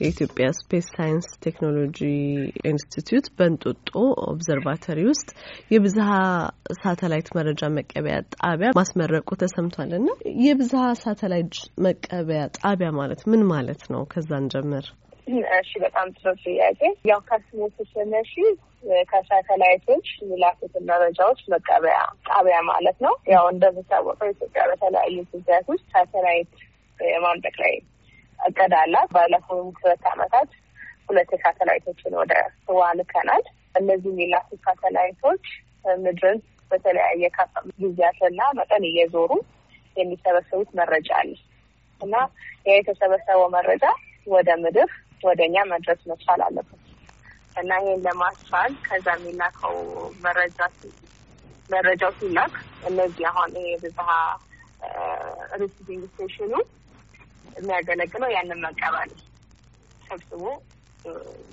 የኢትዮጵያ ስፔስ ሳይንስ ቴክኖሎጂ ኢንስቲትዩት በእንጦጦ ኦብዘርቫተሪ ውስጥ የብዝሃ ሳተላይት መረጃ መቀበያ ጣቢያ ማስመረቁ ተሰምቷል እና የብዝሃ ሳተላይት መቀበያ ጣቢያ ማለት ምን ማለት ነው? ከዛን ጀምር። እሺ፣ በጣም ጥሩ ጥያቄ። ያው ከስሙ ስትነሺ ከሳተላይቶች የሚላኩትን መረጃዎች መቀበያ ጣቢያ ማለት ነው። ያው እንደሚታወቀው ኢትዮጵያ በተለያዩ ጊዜያት ውስጥ ሳተላይት የማምጠቅ ላይ እቅድ አላት። ባለፉት ሁለት ዓመታት ሁለት ሳተላይቶችን ወደ ህዋ ልከናል። እነዚህ የሚላኩ ሳተላይቶች ምድርን በተለያየ ጊዜያትና መጠን እየዞሩ የሚሰበሰቡት መረጃ አለ እና ያ የተሰበሰበው መረጃ ወደ ምድር ወደ እኛ መድረስ መቻል አለበት እና ይህን ለማስቻል ከዛ የሚላከው መረጃ መረጃው ሲላክ እነዚህ አሁን ይሄ ብዝሃ receiving station ኑ የሚያገለግለው ያንን መቀበል ሰብስቦ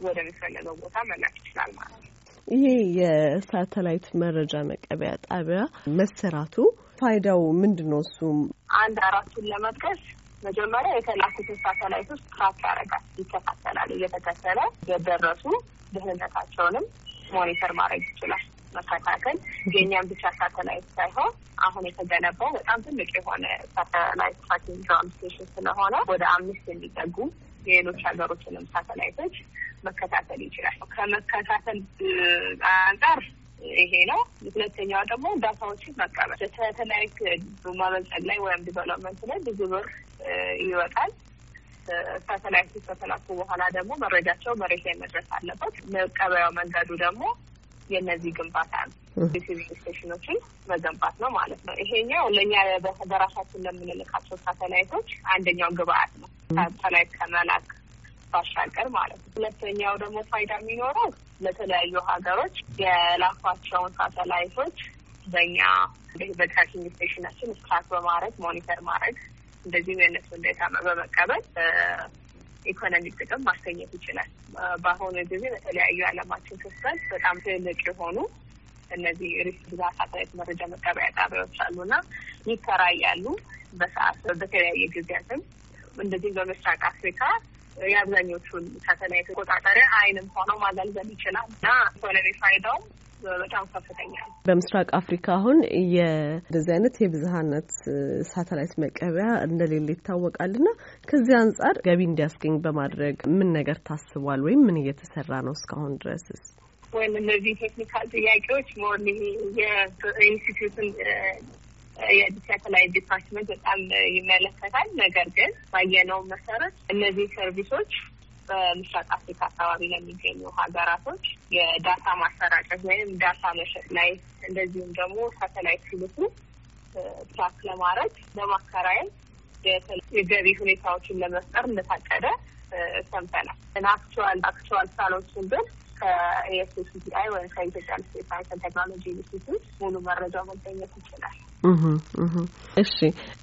ወደሚፈለገው ቦታ መላክ ይችላል ማለት ነው። ይሄ የሳተላይት መረጃ መቀበያ ጣቢያ መሰራቱ ፋይዳው ምንድን ነው? እሱም አንድ አራቱን ለመጥቀስ መጀመሪያ የተላኩትን ሳተላይቶች track ያደርጋል፣ ይከታተላል። እየተከተለ የደረሱ ደህንነታቸውንም monitor ማድረግ ይችላል። መከታተል የእኛም ብቻ ሳተላይት ሳይሆን አሁን የተገነባው በጣም ትልቅ የሆነ satellite tracking ground station ስለሆነ ወደ አምስት የሚጠጉ የሌሎች ሀገሮችንም ሳተላይቶች መከታተል ይችላል። ከመከታተል አንጻር ይሄ ነው። ሁለተኛው ደግሞ data ዎችን መቀበል ሳተላይት ማምጠቅ ላይ ወይም development ላይ ብዙ ብር ይወጣል። ሳተላይቱ ከተላኩ በኋላ ደግሞ መረጃቸው መሬት ላይ መድረስ አለበት። መቀበያው መንገዱ ደግሞ የእነዚህ ግንባታ ነው። receiving station ኦችን መገንባት ነው ማለት ነው። ይሄኛው ለእኛ በራሳችን ለምንልካቸው ሳተላይቶች አንደኛው ግብአት ነው። ሳተላይት ከመላክ ባሻገር ማለት ነው። ሁለተኛው ደግሞ ፋይዳ የሚኖረው ለተለያዩ ሀገሮች የላኳቸውን ሳተላይቶች በእኛ በ tracking station ኣችን track በማድረግ monitor ማድረግ እንደዚህም የእነሱን data በመቀበል economic ጥቅም ማስገኘት ይችላል። በአሁኑ ጊዜ በተለያዩ የዓለማችን ክፍል በጣም ትልቅ የሆኑ እነዚህ ሪስክ ብዝሃ ሳተላይት መረጃ መቀበያ ጣቢያዎች አሉና ይከራያሉ። በሰዓት በተለያየ ጊዜያትም እንደዚህም በምስራቅ አፍሪካ የአብዛኞቹን ሳተላይት መቆጣጠሪያ አይንም ሆነው ማገልገል ይችላል እና ኢኮኖሚ ፋይዳው በጣም ከፍተኛ ነው። በምስራቅ አፍሪካ አሁን የእንደዚህ አይነት የብዝሃነት ሳተላይት መቀበያ እንደሌለ ይታወቃል እና ከዚህ አንጻር ገቢ እንዲያስገኝ በማድረግ ምን ነገር ታስቧል ወይም ምን እየተሰራ ነው እስካሁን ድረስስ? ወይም እነዚህ technical ጥያቄዎች more የኢንስቲትዩትን የሳተላይት department በጣም ይመለከታል። ነገር ግን ባየነው መሰረት እነዚህ service ኦች በምስራቅ አፍሪካ አካባቢ ለሚገኙ ሀገራቶች የ data ማሰራጨት ወይም data መሸጥ ላይ እንደዚሁም ደግሞ ሳተላይት ሲልኩ track ለማድረግ ለማከራየት የገቢ ሁኔታዎችን ለመፍጠር እንደታቀደ ሰምተናል። actual actual ሳሎችን ግን ከ ESSTI ወይም ከኢትዮጵያ ስፔስ ሳይንስ ቴክኖሎጂ ኢንስቲትዩት ሙሉ መረጃው መገኘት ይችላል። እሺ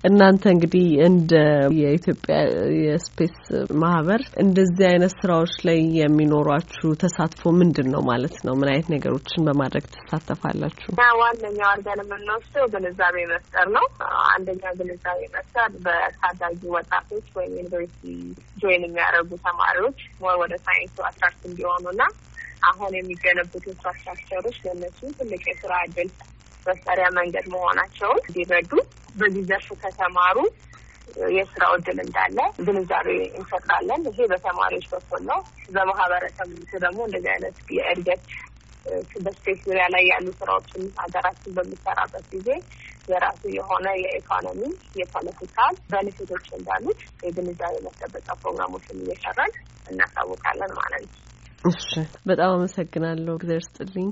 እናንተ እንግዲህ እንደ የኢትዮጵያ የስፔስ ማህበር እንደዚህ አይነት ስራዎች ላይ የሚኖሯችሁ ተሳትፎ ምንድን ነው ማለት ነው? ምን አይነት ነገሮችን በማድረግ ትሳተፋላችሁ? ዋነኛው አድርገን የምንወስደው ግንዛቤ መፍጠር ነው። አንደኛው ግንዛቤ መፍጠር በታዳጊ ወጣቶች ወይም ዩኒቨርሲቲ join የሚያደርጉ ተማሪዎች ወደ ሳይንሱ attract እንዲሆኑና አሁን የሚገነቡት infrastructure ኦች ለእነሱ ትልቅ የስራ እድል መፍጠሪያ መንገድ መሆናቸውን እንዲረዱ በዚህ ዘርፍ ከተማሩ የስራ እድል እንዳለ ግንዛቤ እንፈጥራለን። ይሄ በተማሪዎች በኩል ነው። በማህበረሰብ ደግሞ እንደዚህ አይነት የእድገት በስፔስ ዙሪያ ላይ ያሉ ስራዎችን ሀገራችን በሚሰራበት ጊዜ የራሱ የሆነ የኢኮኖሚ የፖለቲካ ቤኔፊቶች እንዳሉት የግንዛቤ ማስጨበጫ ፕሮግራሞችን እየሰራን እናሳውቃለን ማለት ነው። እሺ፣ በጣም አመሰግናለሁ። እግዚአብሔር ይስጥልኝ።